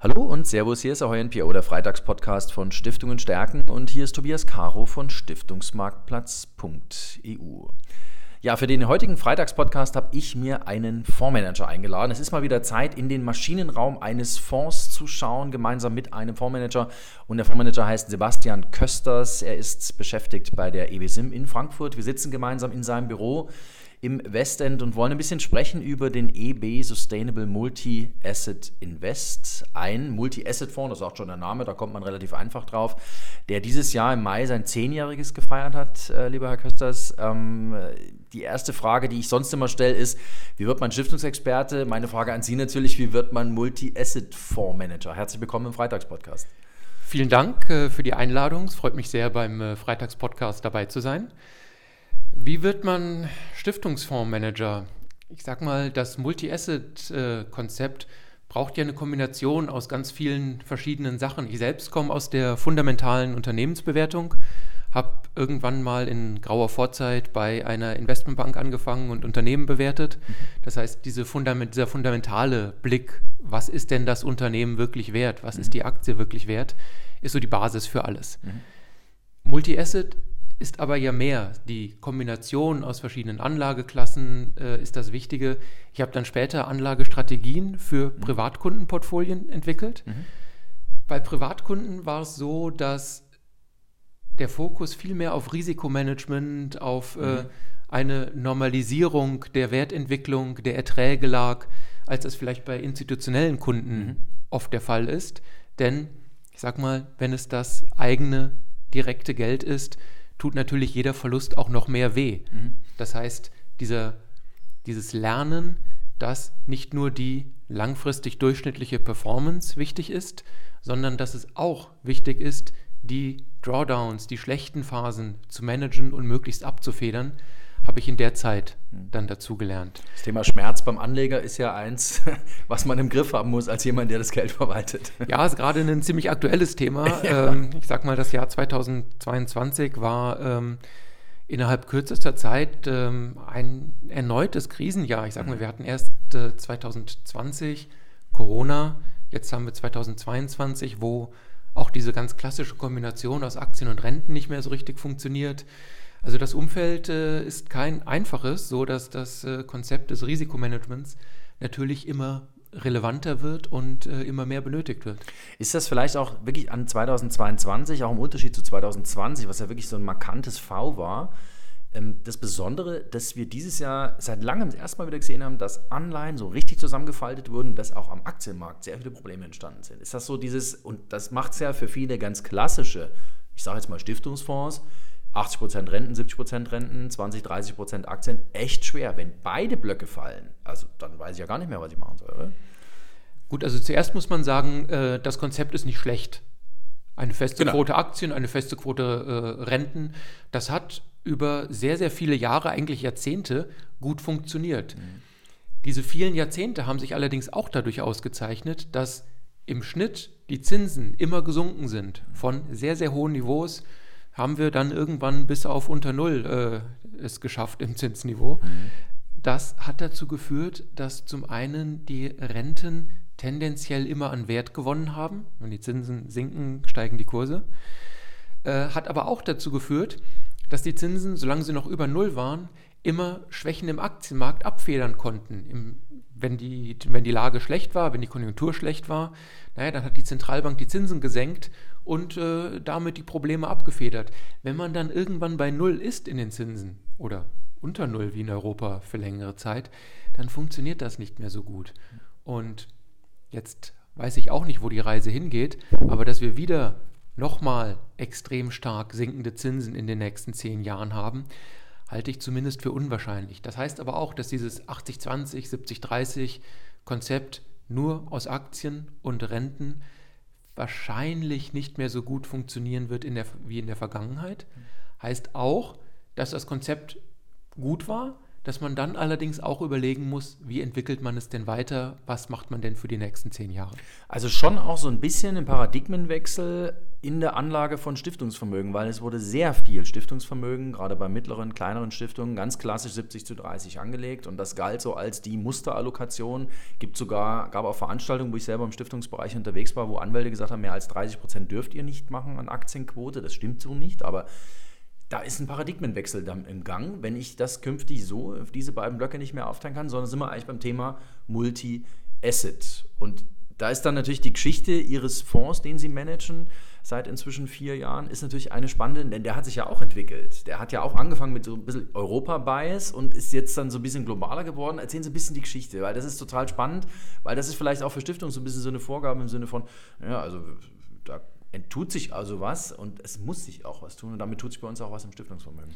Hallo und Servus, hier ist Ahoy NPO, der Freitagspodcast von Stiftungen stärken und hier ist Tobias Caro von Stiftungsmarktplatz.eu. Ja, für den heutigen Freitagspodcast habe ich mir einen Fondsmanager eingeladen. Es ist mal wieder Zeit, in den Maschinenraum eines Fonds zu schauen, gemeinsam mit einem Fondsmanager. Und der Fondsmanager heißt Sebastian Kösters. Er ist beschäftigt bei der EBSIM in Frankfurt. Wir sitzen gemeinsam in seinem Büro im Westend und wollen ein bisschen sprechen über den EB Sustainable Multi-Asset Invest. Ein Multi-Asset-Fonds, das ist auch schon der Name, da kommt man relativ einfach drauf, der dieses Jahr im Mai sein Zehnjähriges gefeiert hat, äh, lieber Herr Kösters. Ähm, die erste Frage, die ich sonst immer stelle, ist, wie wird man Stiftungsexperte? Meine Frage an Sie natürlich, wie wird man Multi-Asset-Fondsmanager? Herzlich willkommen im Freitagspodcast. Vielen Dank äh, für die Einladung. Es freut mich sehr, beim äh, Freitagspodcast dabei zu sein. Wie wird man Stiftungsfondsmanager? Ich sag mal, das Multi-Asset-Konzept braucht ja eine Kombination aus ganz vielen verschiedenen Sachen. Ich selbst komme aus der fundamentalen Unternehmensbewertung, habe irgendwann mal in grauer Vorzeit bei einer Investmentbank angefangen und Unternehmen bewertet. Das heißt, diese Fundament, dieser fundamentale Blick, was ist denn das Unternehmen wirklich wert, was ist die Aktie wirklich wert, ist so die Basis für alles. Mhm. Multi-Asset ist aber ja mehr. Die Kombination aus verschiedenen Anlageklassen äh, ist das Wichtige. Ich habe dann später Anlagestrategien für mhm. Privatkundenportfolien entwickelt. Mhm. Bei Privatkunden war es so, dass der Fokus viel mehr auf Risikomanagement, auf äh, mhm. äh, eine Normalisierung der Wertentwicklung, der Erträge lag, als es vielleicht bei institutionellen Kunden mhm. oft der Fall ist. Denn ich sag mal, wenn es das eigene direkte Geld ist, tut natürlich jeder Verlust auch noch mehr weh. Mhm. Das heißt, dieser, dieses Lernen, dass nicht nur die langfristig durchschnittliche Performance wichtig ist, sondern dass es auch wichtig ist, die Drawdowns, die schlechten Phasen zu managen und möglichst abzufedern, habe ich in der Zeit hm. dann dazu gelernt. Das Thema Schmerz beim Anleger ist ja eins, was man im Griff haben muss als jemand, der das Geld verwaltet. Ja, ist gerade ein ziemlich aktuelles Thema. Ja. Ähm, ich sag mal, das Jahr 2022 war ähm, innerhalb kürzester Zeit ähm, ein erneutes Krisenjahr. Ich sag mal, mhm. wir hatten erst äh, 2020 Corona, jetzt haben wir 2022, wo auch diese ganz klassische Kombination aus Aktien und Renten nicht mehr so richtig funktioniert. Also das Umfeld äh, ist kein einfaches, so dass das äh, Konzept des Risikomanagements natürlich immer relevanter wird und äh, immer mehr benötigt wird. Ist das vielleicht auch wirklich an 2022, auch im Unterschied zu 2020, was ja wirklich so ein markantes V war, ähm, das Besondere, dass wir dieses Jahr seit langem erstmal wieder gesehen haben, dass Anleihen so richtig zusammengefaltet wurden, dass auch am Aktienmarkt sehr viele Probleme entstanden sind. Ist das so dieses, und das macht es ja für viele ganz klassische, ich sage jetzt mal Stiftungsfonds, 80% Renten, 70% Renten, 20, 30% Aktien, echt schwer. Wenn beide Blöcke fallen, also dann weiß ich ja gar nicht mehr, was ich machen soll. Oder? Gut, also zuerst muss man sagen, äh, das Konzept ist nicht schlecht. Eine feste genau. Quote Aktien, eine feste Quote äh, Renten, das hat über sehr, sehr viele Jahre, eigentlich Jahrzehnte, gut funktioniert. Mhm. Diese vielen Jahrzehnte haben sich allerdings auch dadurch ausgezeichnet, dass im Schnitt die Zinsen immer gesunken sind. Von sehr, sehr hohen Niveaus haben wir dann irgendwann bis auf unter Null äh, es geschafft im Zinsniveau. Mhm. Das hat dazu geführt, dass zum einen die Renten tendenziell immer an Wert gewonnen haben. Wenn die Zinsen sinken, steigen die Kurse. Äh, hat aber auch dazu geführt, dass die Zinsen, solange sie noch über Null waren, immer Schwächen im Aktienmarkt abfedern konnten. Im, wenn, die, wenn die Lage schlecht war, wenn die Konjunktur schlecht war, naja, dann hat die Zentralbank die Zinsen gesenkt und äh, damit die Probleme abgefedert. Wenn man dann irgendwann bei Null ist in den Zinsen oder unter Null wie in Europa für längere Zeit, dann funktioniert das nicht mehr so gut. Und jetzt weiß ich auch nicht, wo die Reise hingeht, aber dass wir wieder nochmal extrem stark sinkende Zinsen in den nächsten zehn Jahren haben, halte ich zumindest für unwahrscheinlich. Das heißt aber auch, dass dieses 80-20, 70-30 Konzept nur aus Aktien und Renten wahrscheinlich nicht mehr so gut funktionieren wird in der, wie in der Vergangenheit. Heißt auch, dass das Konzept gut war, dass man dann allerdings auch überlegen muss, wie entwickelt man es denn weiter, was macht man denn für die nächsten zehn Jahre. Also schon auch so ein bisschen ein Paradigmenwechsel in der Anlage von Stiftungsvermögen, weil es wurde sehr viel Stiftungsvermögen, gerade bei mittleren, kleineren Stiftungen, ganz klassisch 70 zu 30 angelegt und das galt so als die Musterallokation. Gibt sogar, gab auch Veranstaltungen, wo ich selber im Stiftungsbereich unterwegs war, wo Anwälte gesagt haben, mehr als 30 Prozent dürft ihr nicht machen an Aktienquote. Das stimmt so nicht, aber da ist ein Paradigmenwechsel im Gang, wenn ich das künftig so auf diese beiden Blöcke nicht mehr aufteilen kann, sondern sind wir eigentlich beim Thema Multi-Asset. Und da ist dann natürlich die Geschichte Ihres Fonds, den Sie managen, seit inzwischen vier Jahren, ist natürlich eine spannende, denn der hat sich ja auch entwickelt. Der hat ja auch angefangen mit so ein bisschen Europa-Bias und ist jetzt dann so ein bisschen globaler geworden. Erzählen Sie ein bisschen die Geschichte, weil das ist total spannend, weil das ist vielleicht auch für Stiftungen so ein bisschen so eine Vorgabe im Sinne von, ja, also da enttut sich also was und es muss sich auch was tun und damit tut sich bei uns auch was im Stiftungsvermögen.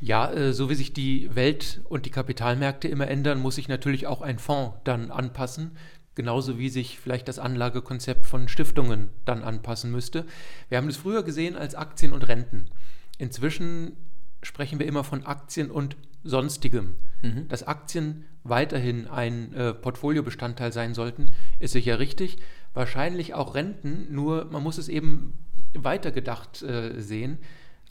Ja, äh, so wie sich die Welt und die Kapitalmärkte immer ändern, muss sich natürlich auch ein Fonds dann anpassen, genauso wie sich vielleicht das Anlagekonzept von Stiftungen dann anpassen müsste. Wir haben das früher gesehen als Aktien und Renten. Inzwischen sprechen wir immer von Aktien und sonstigem. Mhm. Dass Aktien weiterhin ein äh, Portfoliobestandteil sein sollten, ist sicher richtig wahrscheinlich auch Renten, nur man muss es eben weitergedacht äh, sehen.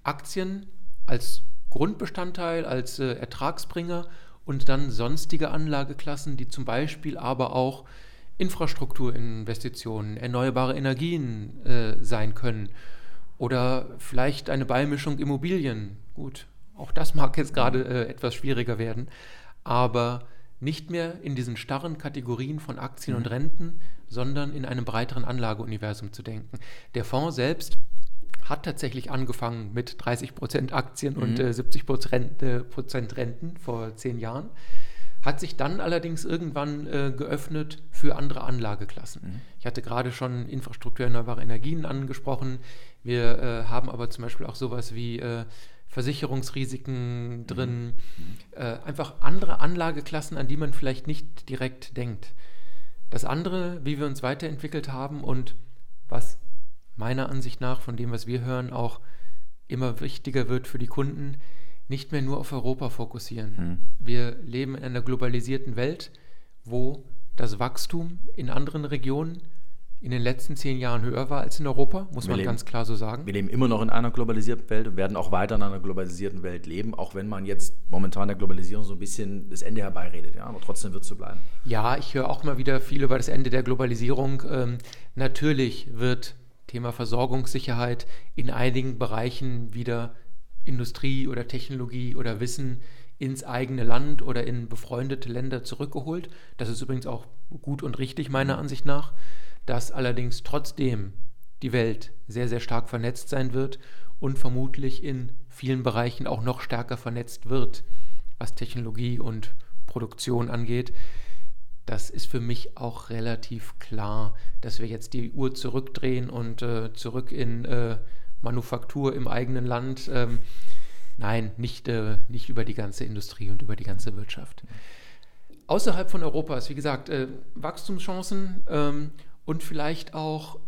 Aktien als Grundbestandteil, als äh, Ertragsbringer und dann sonstige Anlageklassen, die zum Beispiel aber auch Infrastrukturinvestitionen, erneuerbare Energien äh, sein können oder vielleicht eine Beimischung Immobilien. Gut, auch das mag jetzt gerade äh, etwas schwieriger werden, aber nicht mehr in diesen starren Kategorien von Aktien mhm. und Renten, sondern in einem breiteren Anlageuniversum zu denken. Der Fonds selbst hat tatsächlich angefangen mit 30 Prozent Aktien mhm. und äh, 70 Prozent, äh, Prozent Renten vor zehn Jahren, hat sich dann allerdings irgendwann äh, geöffnet für andere Anlageklassen. Mhm. Ich hatte gerade schon Infrastruktur erneuerbare Energien angesprochen. Wir äh, haben aber zum Beispiel auch sowas wie äh, Versicherungsrisiken mhm. drin, mhm. äh, einfach andere Anlageklassen, an die man vielleicht nicht direkt denkt. Das andere, wie wir uns weiterentwickelt haben und was meiner Ansicht nach, von dem, was wir hören, auch immer wichtiger wird für die Kunden, nicht mehr nur auf Europa fokussieren. Hm. Wir leben in einer globalisierten Welt, wo das Wachstum in anderen Regionen in den letzten zehn Jahren höher war als in Europa, muss wir man leben, ganz klar so sagen. Wir leben immer noch in einer globalisierten Welt und werden auch weiter in einer globalisierten Welt leben, auch wenn man jetzt momentan der Globalisierung so ein bisschen das Ende herbeiredet. Ja, aber trotzdem wird es so bleiben. Ja, ich höre auch mal wieder viel über das Ende der Globalisierung. Ähm, natürlich wird Thema Versorgungssicherheit in einigen Bereichen wieder Industrie oder Technologie oder Wissen ins eigene Land oder in befreundete Länder zurückgeholt. Das ist übrigens auch gut und richtig meiner Ansicht nach dass allerdings trotzdem die Welt sehr, sehr stark vernetzt sein wird und vermutlich in vielen Bereichen auch noch stärker vernetzt wird, was Technologie und Produktion angeht. Das ist für mich auch relativ klar, dass wir jetzt die Uhr zurückdrehen und äh, zurück in äh, Manufaktur im eigenen Land. Ähm, nein, nicht, äh, nicht über die ganze Industrie und über die ganze Wirtschaft. Außerhalb von Europas, wie gesagt, äh, Wachstumschancen ähm, und vielleicht auch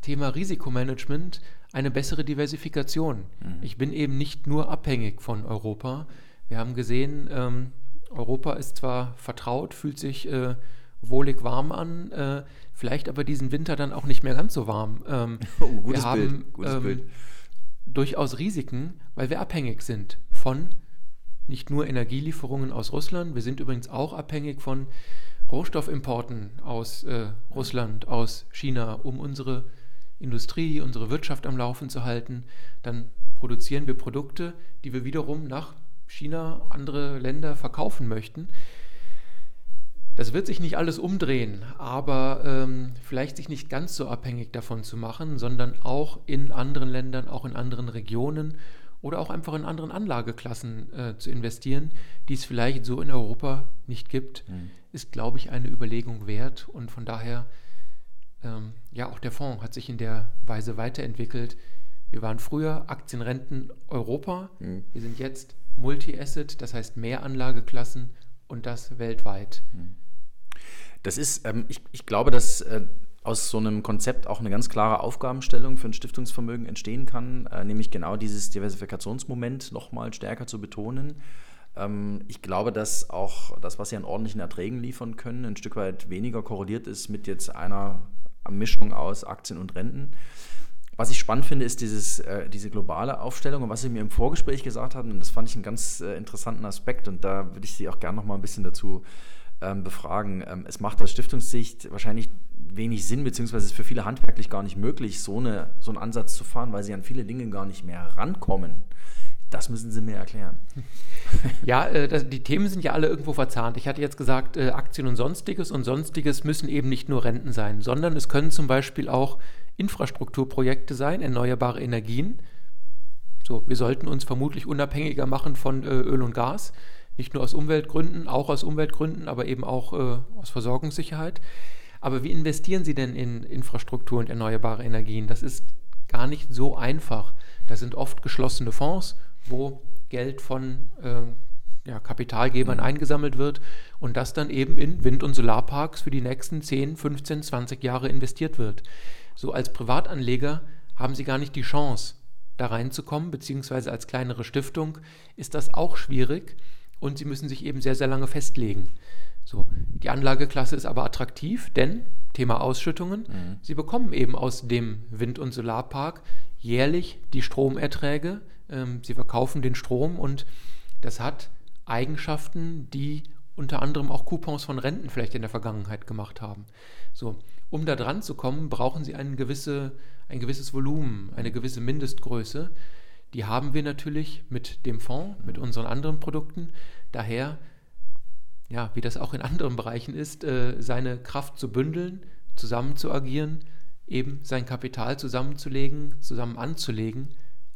Thema Risikomanagement, eine bessere Diversifikation. Mhm. Ich bin eben nicht nur abhängig von Europa. Wir haben gesehen, ähm, Europa ist zwar vertraut, fühlt sich äh, wohlig warm an, äh, vielleicht aber diesen Winter dann auch nicht mehr ganz so warm. Ähm, oh, gutes wir haben Bild. Gutes ähm, Bild. durchaus Risiken, weil wir abhängig sind von nicht nur Energielieferungen aus Russland, wir sind übrigens auch abhängig von Rohstoffimporten aus äh, Russland, aus China, um unsere Industrie, unsere Wirtschaft am Laufen zu halten. Dann produzieren wir Produkte, die wir wiederum nach China, andere Länder verkaufen möchten. Das wird sich nicht alles umdrehen, aber ähm, vielleicht sich nicht ganz so abhängig davon zu machen, sondern auch in anderen Ländern, auch in anderen Regionen oder auch einfach in anderen Anlageklassen äh, zu investieren, die es vielleicht so in Europa nicht gibt, mhm. ist, glaube ich, eine Überlegung wert. Und von daher, ähm, ja, auch der Fonds hat sich in der Weise weiterentwickelt. Wir waren früher Aktienrenten Europa, mhm. wir sind jetzt Multi-Asset, das heißt mehr Anlageklassen und das weltweit. Mhm. Das ist, ähm, ich, ich glaube, dass äh, aus so einem Konzept auch eine ganz klare Aufgabenstellung für ein Stiftungsvermögen entstehen kann, äh, nämlich genau dieses Diversifikationsmoment nochmal stärker zu betonen. Ähm, ich glaube, dass auch das, was sie an ordentlichen Erträgen liefern können, ein Stück weit weniger korreliert ist mit jetzt einer Mischung aus Aktien und Renten. Was ich spannend finde, ist dieses, äh, diese globale Aufstellung und was Sie mir im Vorgespräch gesagt hatten, und das fand ich einen ganz äh, interessanten Aspekt und da würde ich Sie auch gerne noch mal ein bisschen dazu ähm, befragen. Ähm, es macht aus Stiftungssicht wahrscheinlich wenig Sinn, beziehungsweise ist für viele handwerklich gar nicht möglich, so, eine, so einen Ansatz zu fahren, weil sie an viele Dinge gar nicht mehr rankommen. Das müssen Sie mir erklären. Ja, äh, das, die Themen sind ja alle irgendwo verzahnt. Ich hatte jetzt gesagt, äh, Aktien und Sonstiges und Sonstiges müssen eben nicht nur Renten sein, sondern es können zum Beispiel auch Infrastrukturprojekte sein, erneuerbare Energien. So, wir sollten uns vermutlich unabhängiger machen von äh, Öl und Gas. Nicht nur aus Umweltgründen, auch aus Umweltgründen, aber eben auch äh, aus Versorgungssicherheit. Aber wie investieren Sie denn in Infrastruktur und erneuerbare Energien? Das ist gar nicht so einfach. Das sind oft geschlossene Fonds wo Geld von äh, ja, Kapitalgebern mhm. eingesammelt wird und das dann eben in Wind- und Solarparks für die nächsten 10, 15, 20 Jahre investiert wird. So als Privatanleger haben Sie gar nicht die Chance, da reinzukommen, beziehungsweise als kleinere Stiftung ist das auch schwierig und Sie müssen sich eben sehr, sehr lange festlegen. So, die Anlageklasse ist aber attraktiv, denn Thema Ausschüttungen, mhm. Sie bekommen eben aus dem Wind- und Solarpark jährlich die Stromerträge ähm, sie verkaufen den Strom und das hat Eigenschaften, die unter anderem auch Coupons von Renten vielleicht in der Vergangenheit gemacht haben. So, um da dran zu kommen, brauchen sie ein, gewisse, ein gewisses Volumen, eine gewisse Mindestgröße. Die haben wir natürlich mit dem Fonds, mit unseren anderen Produkten. Daher, ja, wie das auch in anderen Bereichen ist, äh, seine Kraft zu bündeln, zusammen zu agieren, eben sein Kapital zusammenzulegen, zusammen anzulegen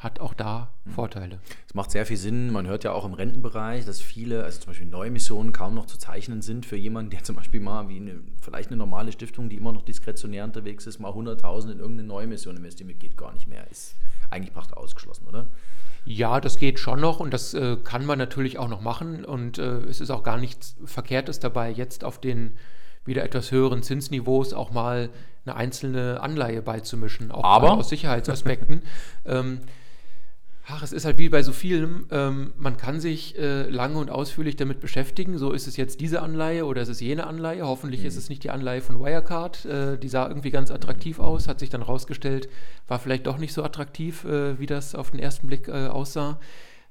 hat auch da hm. Vorteile. Es macht sehr viel Sinn. Man hört ja auch im Rentenbereich, dass viele, also zum Beispiel Neuemissionen, kaum noch zu zeichnen sind für jemanden, der zum Beispiel mal wie eine, vielleicht eine normale Stiftung, die immer noch diskretionär unterwegs ist, mal 100.000 in irgendeine Neuemission investiert, geht gar nicht mehr. Ist eigentlich praktisch ausgeschlossen, oder? Ja, das geht schon noch und das äh, kann man natürlich auch noch machen und äh, es ist auch gar nichts Verkehrtes dabei, jetzt auf den wieder etwas höheren Zinsniveaus auch mal eine einzelne Anleihe beizumischen, auch Aber aus Sicherheitsaspekten. ähm, Ach, es ist halt wie bei so vielem, ähm, man kann sich äh, lange und ausführlich damit beschäftigen. So ist es jetzt diese Anleihe oder ist es jene Anleihe. Hoffentlich mhm. ist es nicht die Anleihe von Wirecard. Äh, die sah irgendwie ganz attraktiv aus, hat sich dann rausgestellt, war vielleicht doch nicht so attraktiv, äh, wie das auf den ersten Blick äh, aussah.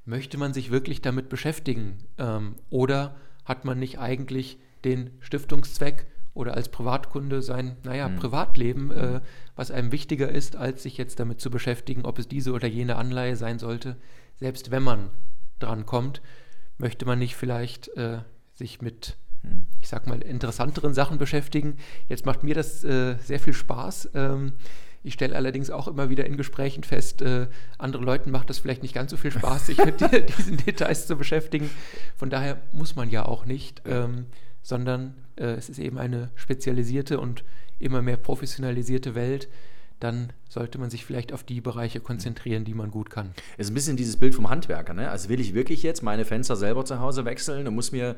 Möchte man sich wirklich damit beschäftigen? Ähm, oder hat man nicht eigentlich den Stiftungszweck oder als Privatkunde sein, naja, mhm. Privatleben, äh, was einem wichtiger ist, als sich jetzt damit zu beschäftigen, ob es diese oder jene Anleihe sein sollte. Selbst wenn man dran kommt, möchte man nicht vielleicht äh, sich mit, mhm. ich sag mal, interessanteren Sachen beschäftigen. Jetzt macht mir das äh, sehr viel Spaß. Ähm, ich stelle allerdings auch immer wieder in Gesprächen fest, äh, andere Leuten macht das vielleicht nicht ganz so viel Spaß, sich mit diesen Details zu beschäftigen. Von daher muss man ja auch nicht. Ähm, sondern äh, es ist eben eine spezialisierte und immer mehr professionalisierte Welt, dann sollte man sich vielleicht auf die Bereiche konzentrieren, die man gut kann. Es ist ein bisschen dieses Bild vom Handwerker. Ne? Also will ich wirklich jetzt meine Fenster selber zu Hause wechseln und muss mir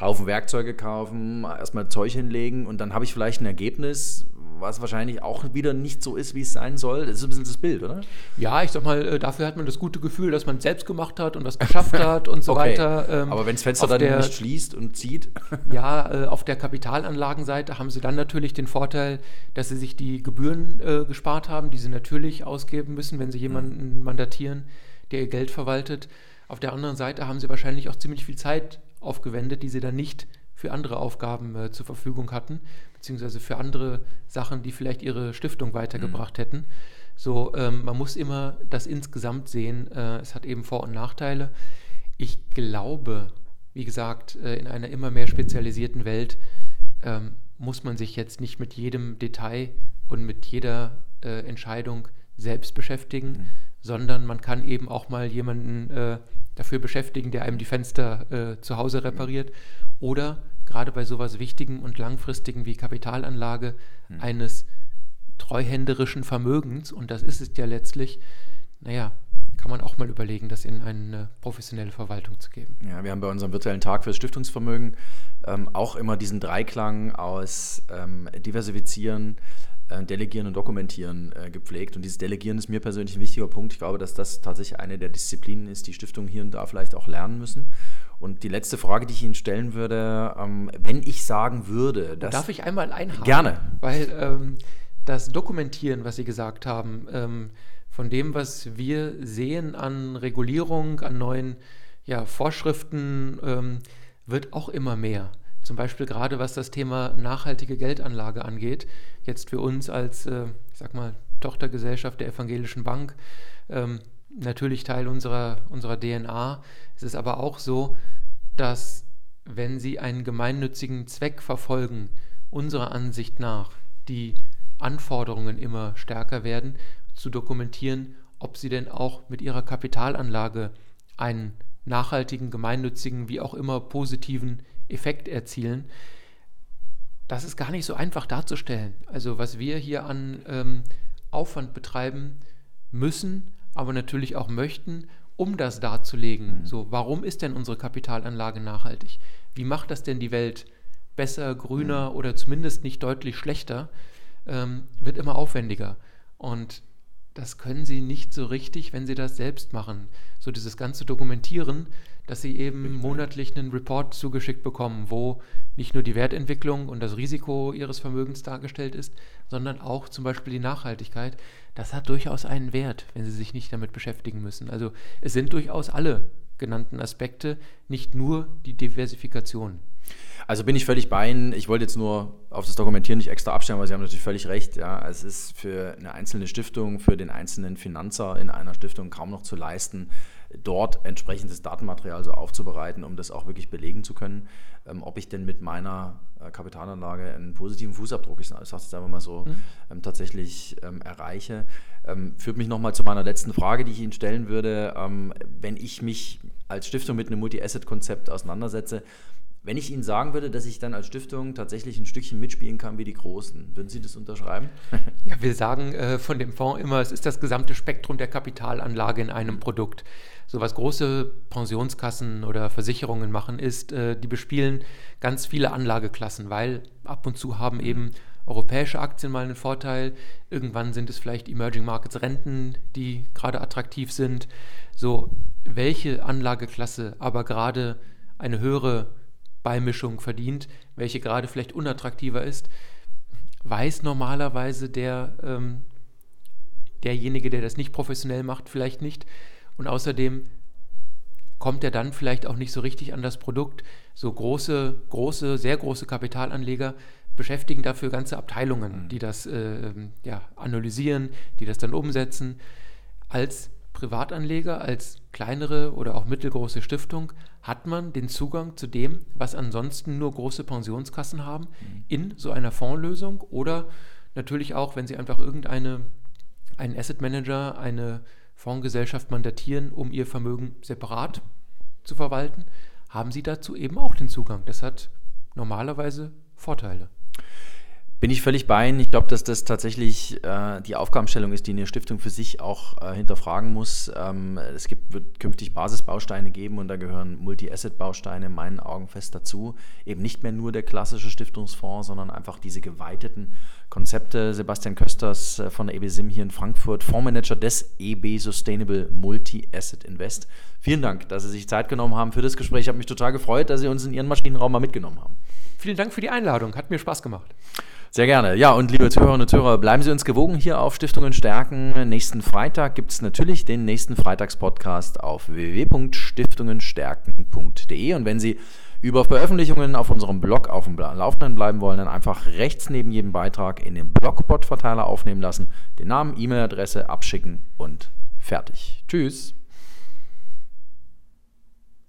Haufen Werkzeuge kaufen, erstmal Zeug hinlegen und dann habe ich vielleicht ein Ergebnis, was wahrscheinlich auch wieder nicht so ist, wie es sein soll. Das ist ein bisschen das Bild, oder? Ja, ich sag mal, äh, dafür hat man das gute Gefühl, dass man es selbst gemacht hat und das geschafft hat und so okay. weiter. Ähm, Aber wenn das Fenster dann der, nicht schließt und zieht? ja, äh, auf der Kapitalanlagenseite haben sie dann natürlich den Vorteil, dass sie sich die Gebühren äh, gespart haben, die sie natürlich ausgeben müssen, wenn sie jemanden mhm. mandatieren, der ihr Geld verwaltet. Auf der anderen Seite haben sie wahrscheinlich auch ziemlich viel Zeit aufgewendet, die sie dann nicht für andere Aufgaben äh, zur Verfügung hatten, beziehungsweise für andere Sachen, die vielleicht ihre Stiftung weitergebracht mhm. hätten. So, ähm, man muss immer das insgesamt sehen. Äh, es hat eben Vor- und Nachteile. Ich glaube, wie gesagt, äh, in einer immer mehr spezialisierten Welt ähm, muss man sich jetzt nicht mit jedem Detail und mit jeder äh, Entscheidung selbst beschäftigen, mhm. Sondern man kann eben auch mal jemanden äh, dafür beschäftigen, der einem die Fenster äh, zu Hause repariert oder gerade bei sowas Wichtigem und Langfristigen wie Kapitalanlage hm. eines treuhänderischen Vermögens, und das ist es ja letztlich, naja, kann man auch mal überlegen, das in eine professionelle Verwaltung zu geben. Ja, wir haben bei unserem virtuellen Tag fürs Stiftungsvermögen ähm, auch immer diesen Dreiklang aus ähm, Diversifizieren, Delegieren und Dokumentieren äh, gepflegt. Und dieses Delegieren ist mir persönlich ein wichtiger Punkt. Ich glaube, dass das tatsächlich eine der Disziplinen ist, die Stiftungen hier und da vielleicht auch lernen müssen Und die letzte Frage, die ich Ihnen stellen würde, ähm, wenn ich sagen würde, dass. Darf ich einmal einhaken? Gerne. Weil ähm, das Dokumentieren, was Sie gesagt haben, ähm, von dem, was wir sehen an Regulierung, an neuen ja, Vorschriften, ähm, wird auch immer mehr. Zum Beispiel gerade was das Thema nachhaltige Geldanlage angeht. Jetzt für uns als, äh, ich sag mal, Tochtergesellschaft der Evangelischen Bank, ähm, natürlich Teil unserer, unserer DNA. Es ist aber auch so, dass wenn Sie einen gemeinnützigen Zweck verfolgen, unserer Ansicht nach die Anforderungen immer stärker werden, zu dokumentieren, ob Sie denn auch mit Ihrer Kapitalanlage einen nachhaltigen, gemeinnützigen, wie auch immer positiven Effekt erzielen. Das ist gar nicht so einfach darzustellen. Also was wir hier an ähm, Aufwand betreiben müssen, aber natürlich auch möchten, um das darzulegen. Mhm. So, warum ist denn unsere Kapitalanlage nachhaltig? Wie macht das denn die Welt besser, grüner mhm. oder zumindest nicht deutlich schlechter? Ähm, wird immer aufwendiger. Und das können sie nicht so richtig, wenn sie das selbst machen. So dieses ganze Dokumentieren, dass sie eben monatlich einen Report zugeschickt bekommen, wo nicht nur die Wertentwicklung und das Risiko ihres Vermögens dargestellt ist, sondern auch zum Beispiel die Nachhaltigkeit. Das hat durchaus einen Wert, wenn sie sich nicht damit beschäftigen müssen. Also es sind durchaus alle genannten Aspekte, nicht nur die Diversifikation. Also bin ich völlig bei Ihnen. Ich wollte jetzt nur auf das Dokumentieren nicht extra abstellen, weil Sie haben natürlich völlig recht. Ja, es ist für eine einzelne Stiftung, für den einzelnen Finanzer in einer Stiftung kaum noch zu leisten, dort entsprechendes Datenmaterial so aufzubereiten, um das auch wirklich belegen zu können, ähm, ob ich denn mit meiner äh, Kapitalanlage einen positiven Fußabdruck, ich sage es jetzt einfach mal so, mhm. ähm, tatsächlich ähm, erreiche. Ähm, führt mich nochmal zu meiner letzten Frage, die ich Ihnen stellen würde. Ähm, wenn ich mich als Stiftung mit einem Multi-Asset-Konzept auseinandersetze, wenn ich Ihnen sagen würde, dass ich dann als Stiftung tatsächlich ein Stückchen mitspielen kann wie die Großen, würden Sie das unterschreiben? Ja, wir sagen äh, von dem Fonds immer, es ist das gesamte Spektrum der Kapitalanlage in einem Produkt. So was große Pensionskassen oder Versicherungen machen, ist, äh, die bespielen ganz viele Anlageklassen, weil ab und zu haben eben europäische Aktien mal einen Vorteil. Irgendwann sind es vielleicht Emerging Markets Renten, die gerade attraktiv sind. So, welche Anlageklasse aber gerade eine höhere Beimischung verdient, welche gerade vielleicht unattraktiver ist, weiß normalerweise der, ähm, derjenige, der das nicht professionell macht, vielleicht nicht. Und außerdem kommt er dann vielleicht auch nicht so richtig an das Produkt. So große, große, sehr große Kapitalanleger beschäftigen dafür ganze Abteilungen, mhm. die das äh, ja, analysieren, die das dann umsetzen. Als Privatanleger, als kleinere oder auch mittelgroße Stiftung hat man den Zugang zu dem, was ansonsten nur große Pensionskassen haben, mhm. in so einer Fondslösung oder natürlich auch, wenn Sie einfach irgendeine einen Asset Manager, eine Fondsgesellschaft mandatieren, um ihr Vermögen separat zu verwalten, haben Sie dazu eben auch den Zugang. Das hat normalerweise Vorteile. Bin ich völlig bei Ihnen. Ich glaube, dass das tatsächlich äh, die Aufgabenstellung ist, die eine Stiftung für sich auch äh, hinterfragen muss. Ähm, es gibt, wird künftig Basisbausteine geben und da gehören Multi-Asset-Bausteine in meinen Augen fest dazu. Eben nicht mehr nur der klassische Stiftungsfonds, sondern einfach diese geweiteten Konzepte. Sebastian Kösters äh, von der EB hier in Frankfurt, Fondsmanager des EB Sustainable Multi-Asset Invest. Vielen Dank, dass Sie sich Zeit genommen haben für das Gespräch. Ich habe mich total gefreut, dass Sie uns in Ihren Maschinenraum mal mitgenommen haben. Vielen Dank für die Einladung. Hat mir Spaß gemacht. Sehr gerne. Ja, und liebe Zuhörerinnen und Zuhörer, bleiben Sie uns gewogen hier auf Stiftungen stärken. Nächsten Freitag gibt es natürlich den nächsten Freitagspodcast auf www.stiftungenstärken.de. Und wenn Sie über Veröffentlichungen auf unserem Blog auf dem Laufenden bleiben wollen, dann einfach rechts neben jedem Beitrag in den Blogbot-Verteiler aufnehmen lassen, den Namen, E-Mail-Adresse abschicken und fertig. Tschüss.